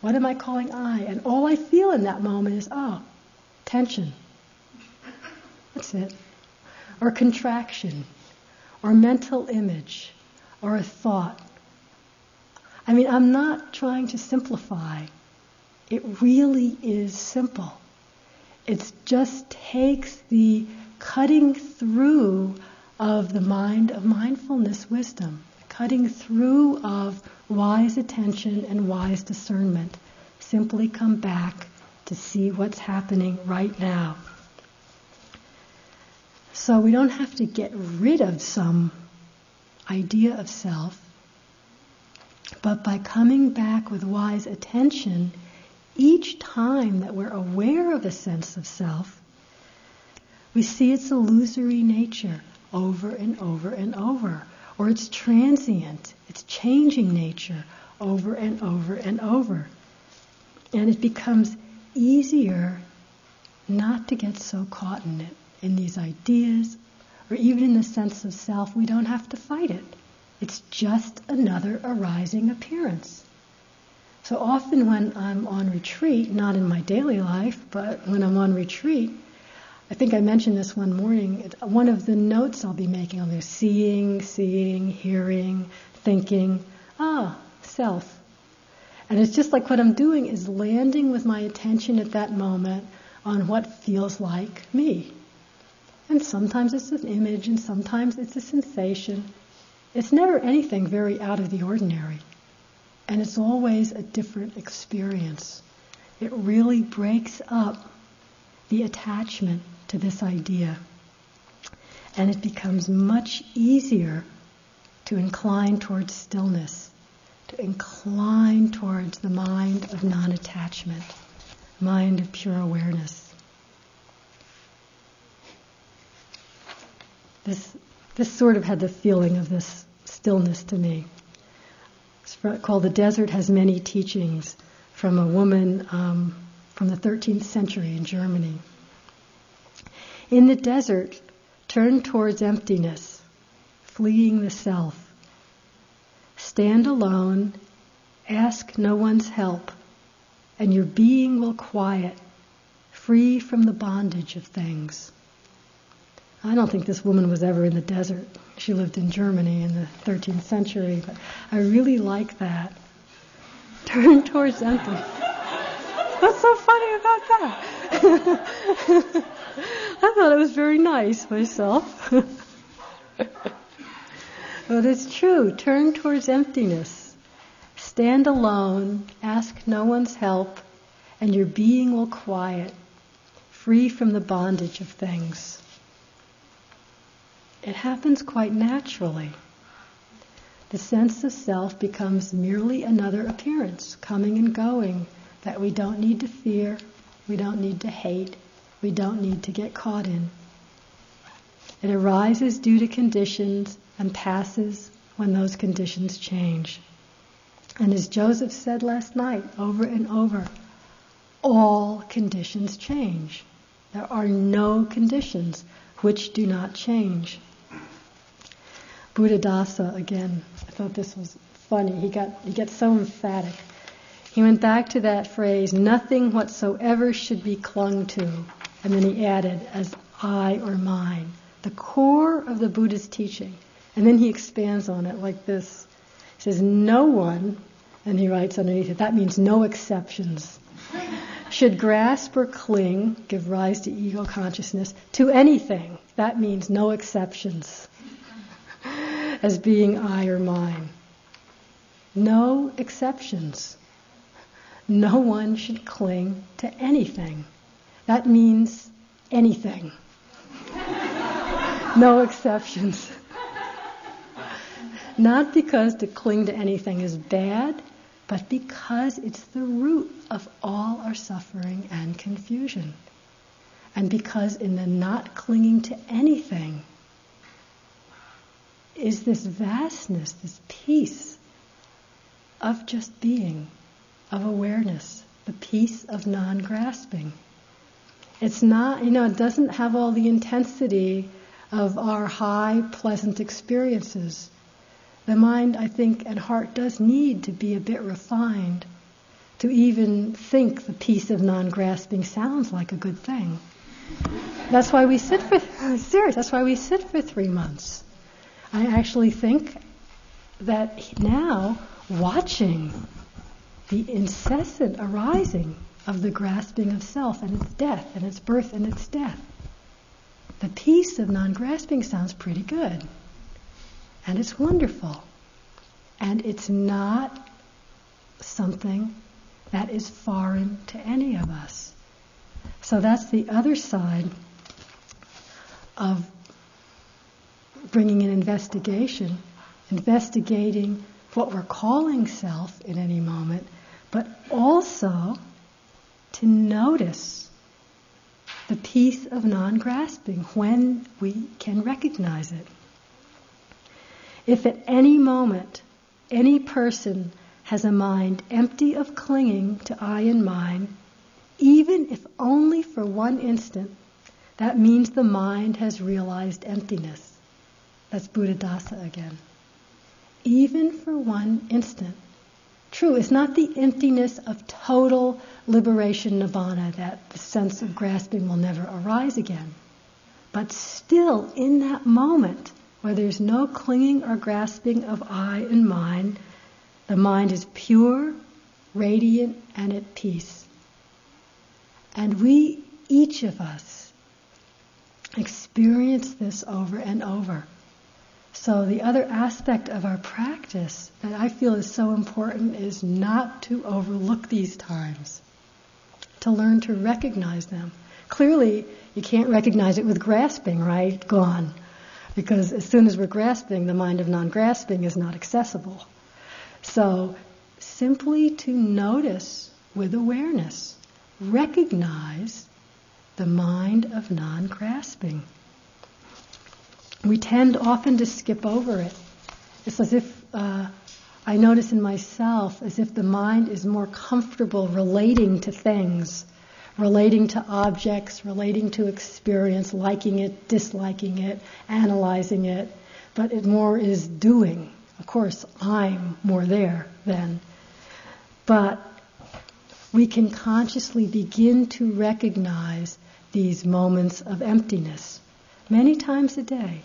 What am I calling I? And all I feel in that moment is, oh, tension. That's it. Or contraction, or mental image, or a thought. I mean, I'm not trying to simplify. It really is simple. It just takes the cutting through of the mind of mindfulness wisdom, cutting through of wise attention and wise discernment. Simply come back to see what's happening right now. So we don't have to get rid of some idea of self, but by coming back with wise attention, each time that we're aware of a sense of self, we see its illusory nature over and over and over, or its transient, its changing nature over and over and over. And it becomes easier not to get so caught in it, in these ideas, or even in the sense of self. We don't have to fight it. It's just another arising appearance. So often when I'm on retreat, not in my daily life, but when I'm on retreat, I think I mentioned this one morning. One of the notes I'll be making on there: seeing, seeing, hearing, thinking. Ah, self. And it's just like what I'm doing is landing with my attention at that moment on what feels like me. And sometimes it's an image, and sometimes it's a sensation. It's never anything very out of the ordinary. And it's always a different experience. It really breaks up the attachment to this idea. And it becomes much easier to incline towards stillness, to incline towards the mind of non attachment, mind of pure awareness. This, this sort of had the feeling of this stillness to me. Called The Desert Has Many Teachings from a woman um, from the 13th century in Germany. In the desert, turn towards emptiness, fleeing the self. Stand alone, ask no one's help, and your being will quiet free from the bondage of things. I don't think this woman was ever in the desert. She lived in Germany in the 13th century, but I really like that. Turn towards empty. What's so funny about that? I thought it was very nice myself. but it's true. Turn towards emptiness. Stand alone, ask no one's help, and your being will quiet, free from the bondage of things. It happens quite naturally. The sense of self becomes merely another appearance, coming and going, that we don't need to fear, we don't need to hate, we don't need to get caught in. It arises due to conditions and passes when those conditions change. And as Joseph said last night, over and over, all conditions change. There are no conditions which do not change. Buddhadasa again. I thought this was funny. He got he gets so emphatic. He went back to that phrase, nothing whatsoever should be clung to. And then he added, as I or mine. The core of the Buddha's teaching. And then he expands on it like this. He says, no one, and he writes underneath it, that means no exceptions, should grasp or cling, give rise to ego consciousness, to anything. That means no exceptions as being I or mine. No exceptions. No one should cling to anything. That means anything. no exceptions. Not because to cling to anything is bad, but because it's the root of all our suffering and confusion. And because in the not clinging to anything, is this vastness, this peace of just being, of awareness, the peace of non grasping. It's not, you know, it doesn't have all the intensity of our high, pleasant experiences. The mind, I think, and heart does need to be a bit refined to even think the peace of non grasping sounds like a good thing. That's why we sit for, serious, that's why we sit for three months I actually think that now, watching the incessant arising of the grasping of self and its death and its birth and its death, the peace of non grasping sounds pretty good. And it's wonderful. And it's not something that is foreign to any of us. So that's the other side of bringing an investigation, investigating what we're calling self in any moment, but also to notice the peace of non grasping when we can recognize it. If at any moment any person has a mind empty of clinging to I and mine, even if only for one instant, that means the mind has realized emptiness. That's Buddhadasa again. Even for one instant. True, it's not the emptiness of total liberation nirvana that the sense of grasping will never arise again. But still, in that moment where there's no clinging or grasping of I and mine, the mind is pure, radiant, and at peace. And we, each of us, experience this over and over. So, the other aspect of our practice that I feel is so important is not to overlook these times, to learn to recognize them. Clearly, you can't recognize it with grasping, right? Gone. Because as soon as we're grasping, the mind of non grasping is not accessible. So, simply to notice with awareness, recognize the mind of non grasping we tend often to skip over it. It's as if uh, I notice in myself as if the mind is more comfortable relating to things, relating to objects, relating to experience, liking it, disliking it, analyzing it, but it more is doing. Of course, I'm more there then. But we can consciously begin to recognize these moments of emptiness many times a day.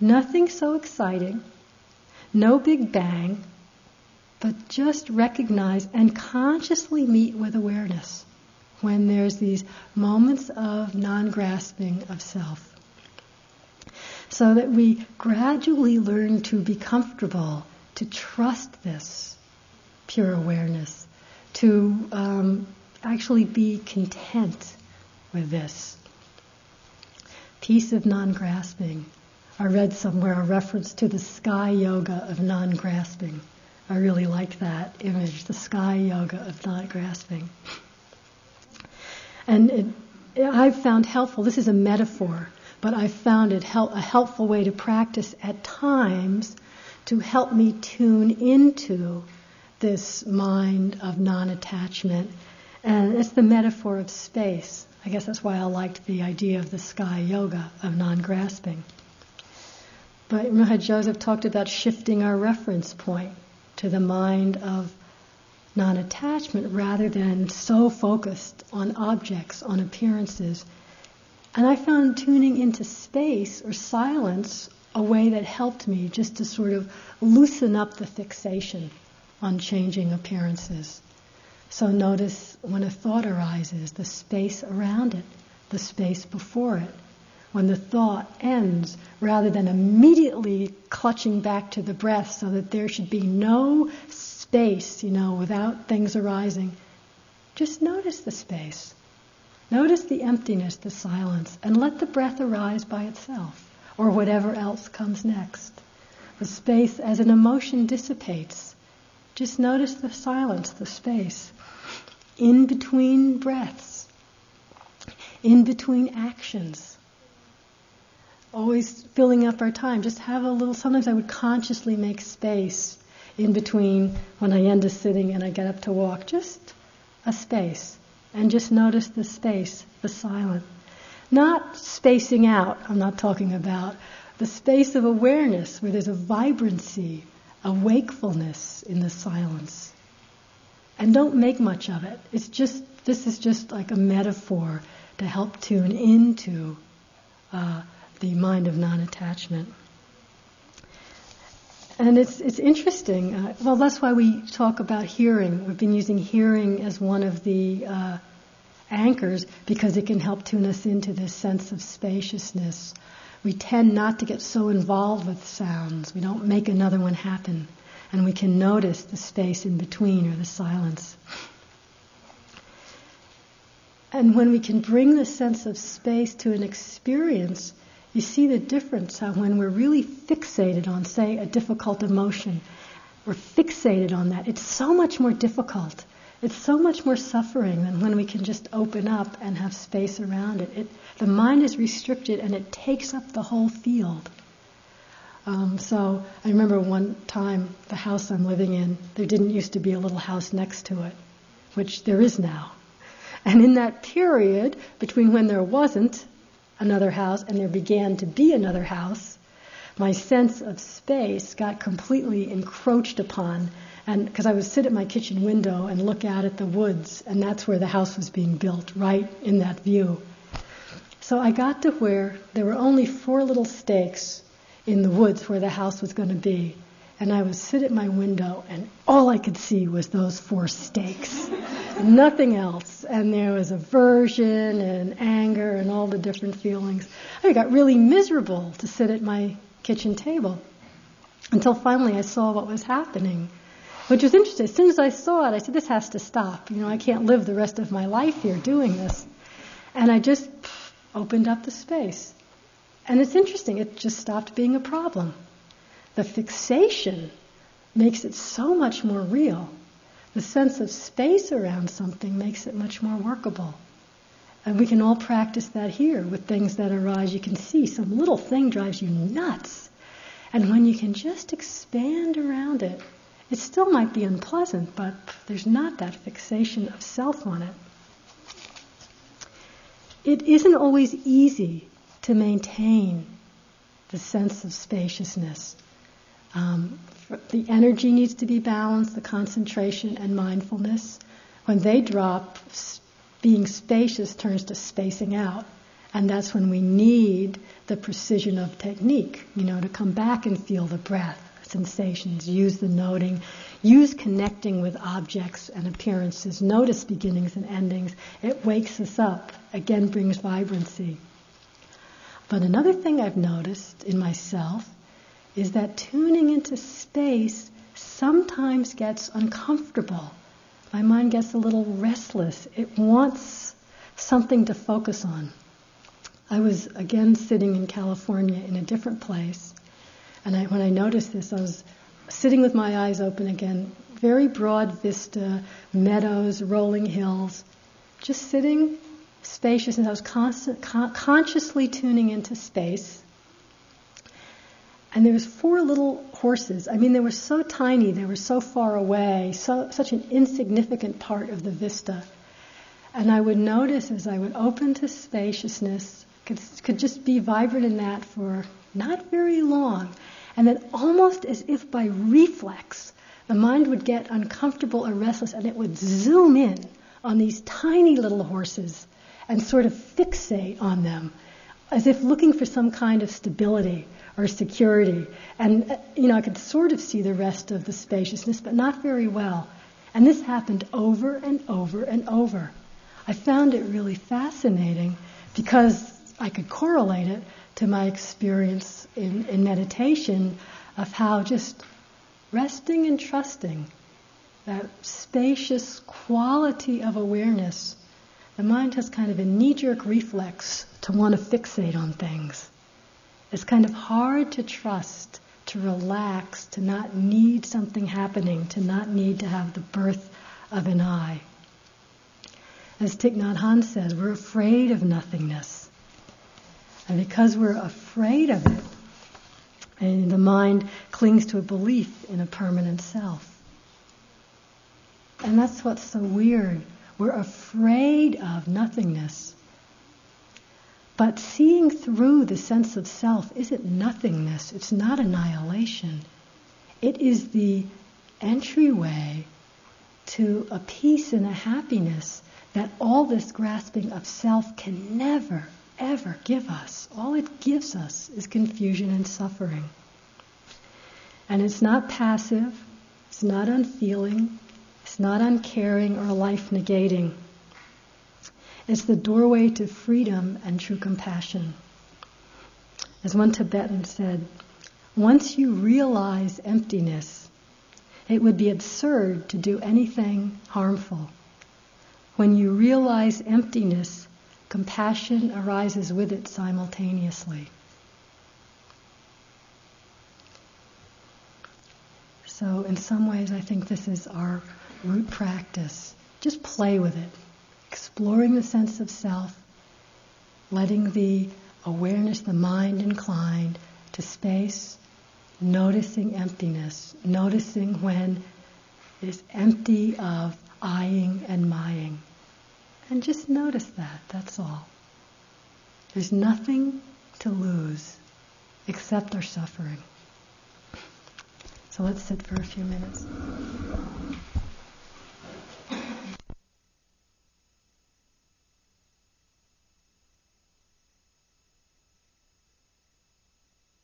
Nothing so exciting, no big bang, but just recognize and consciously meet with awareness when there's these moments of non grasping of self. So that we gradually learn to be comfortable, to trust this pure awareness, to um, actually be content with this. Peace of non grasping. I read somewhere a reference to the sky yoga of non grasping. I really like that image, the sky yoga of non grasping. And it, I've found helpful, this is a metaphor, but I've found it help, a helpful way to practice at times to help me tune into this mind of non attachment. And it's the metaphor of space. I guess that's why I liked the idea of the sky yoga of non grasping. But Maharaj Joseph talked about shifting our reference point to the mind of non attachment rather than so focused on objects, on appearances. And I found tuning into space or silence a way that helped me just to sort of loosen up the fixation on changing appearances. So notice when a thought arises, the space around it, the space before it. When the thought ends, rather than immediately clutching back to the breath so that there should be no space, you know, without things arising, just notice the space. Notice the emptiness, the silence, and let the breath arise by itself, or whatever else comes next. The space as an emotion dissipates. Just notice the silence, the space, in between breaths, in between actions. Always filling up our time. Just have a little, sometimes I would consciously make space in between when I end a sitting and I get up to walk. Just a space. And just notice the space, the silence. Not spacing out, I'm not talking about. The space of awareness where there's a vibrancy, a wakefulness in the silence. And don't make much of it. It's just, this is just like a metaphor to help tune into uh, the mind of non attachment. And it's, it's interesting. Uh, well, that's why we talk about hearing. We've been using hearing as one of the uh, anchors because it can help tune us into this sense of spaciousness. We tend not to get so involved with sounds. We don't make another one happen. And we can notice the space in between or the silence. And when we can bring the sense of space to an experience, you see the difference how when we're really fixated on, say, a difficult emotion, we're fixated on that. It's so much more difficult. It's so much more suffering than when we can just open up and have space around it. it the mind is restricted and it takes up the whole field. Um, so I remember one time the house I'm living in, there didn't used to be a little house next to it, which there is now. And in that period between when there wasn't another house and there began to be another house, my sense of space got completely encroached upon. And because I would sit at my kitchen window and look out at the woods, and that's where the house was being built, right in that view. So I got to where there were only four little stakes in the woods where the house was going to be. And I would sit at my window, and all I could see was those four stakes, nothing else. And there was aversion and anger and all the different feelings. I got really miserable to sit at my kitchen table until finally I saw what was happening, which was interesting. As soon as I saw it, I said, "This has to stop. You know, I can't live the rest of my life here doing this." And I just opened up the space, and it's interesting. It just stopped being a problem. The fixation makes it so much more real. The sense of space around something makes it much more workable. And we can all practice that here with things that arise. You can see some little thing drives you nuts. And when you can just expand around it, it still might be unpleasant, but there's not that fixation of self on it. It isn't always easy to maintain the sense of spaciousness. Um, the energy needs to be balanced, the concentration and mindfulness. When they drop, being spacious turns to spacing out. And that's when we need the precision of technique, you know, to come back and feel the breath, sensations, use the noting, use connecting with objects and appearances, notice beginnings and endings. It wakes us up, again brings vibrancy. But another thing I've noticed in myself is that tuning into space sometimes gets uncomfortable. My mind gets a little restless. It wants something to focus on. I was again sitting in California in a different place, and I, when I noticed this, I was sitting with my eyes open again, very broad vista, meadows, rolling hills, just sitting spacious, and I was constant, con- consciously tuning into space. And there was four little horses. I mean, they were so tiny, they were so far away, so, such an insignificant part of the vista. And I would notice as I would open to spaciousness, could, could just be vibrant in that for not very long. And then almost as if by reflex, the mind would get uncomfortable or restless and it would zoom in on these tiny little horses and sort of fixate on them as if looking for some kind of stability or security. And, uh, you know, I could sort of see the rest of the spaciousness, but not very well. And this happened over and over and over. I found it really fascinating because I could correlate it to my experience in, in meditation of how just resting and trusting that spacious quality of awareness the mind has kind of a knee jerk reflex to want to fixate on things. It's kind of hard to trust, to relax, to not need something happening, to not need to have the birth of an I. As Thich Nhat Hanh says, we're afraid of nothingness. And because we're afraid of it, and the mind clings to a belief in a permanent self. And that's what's so weird we're afraid of nothingness. But seeing through the sense of self isn't nothingness, it's not annihilation. It is the entryway to a peace and a happiness that all this grasping of self can never, ever give us. All it gives us is confusion and suffering. And it's not passive, it's not unfeeling, it's not uncaring or life negating. It's the doorway to freedom and true compassion. As one Tibetan said, once you realize emptiness, it would be absurd to do anything harmful. When you realize emptiness, compassion arises with it simultaneously. So, in some ways, I think this is our root practice. Just play with it, exploring the sense of self, letting the awareness, the mind inclined to space, noticing emptiness, noticing when it is empty of I-ing and my-ing. And just notice that, that's all. There's nothing to lose except our suffering. So let's sit for a few minutes.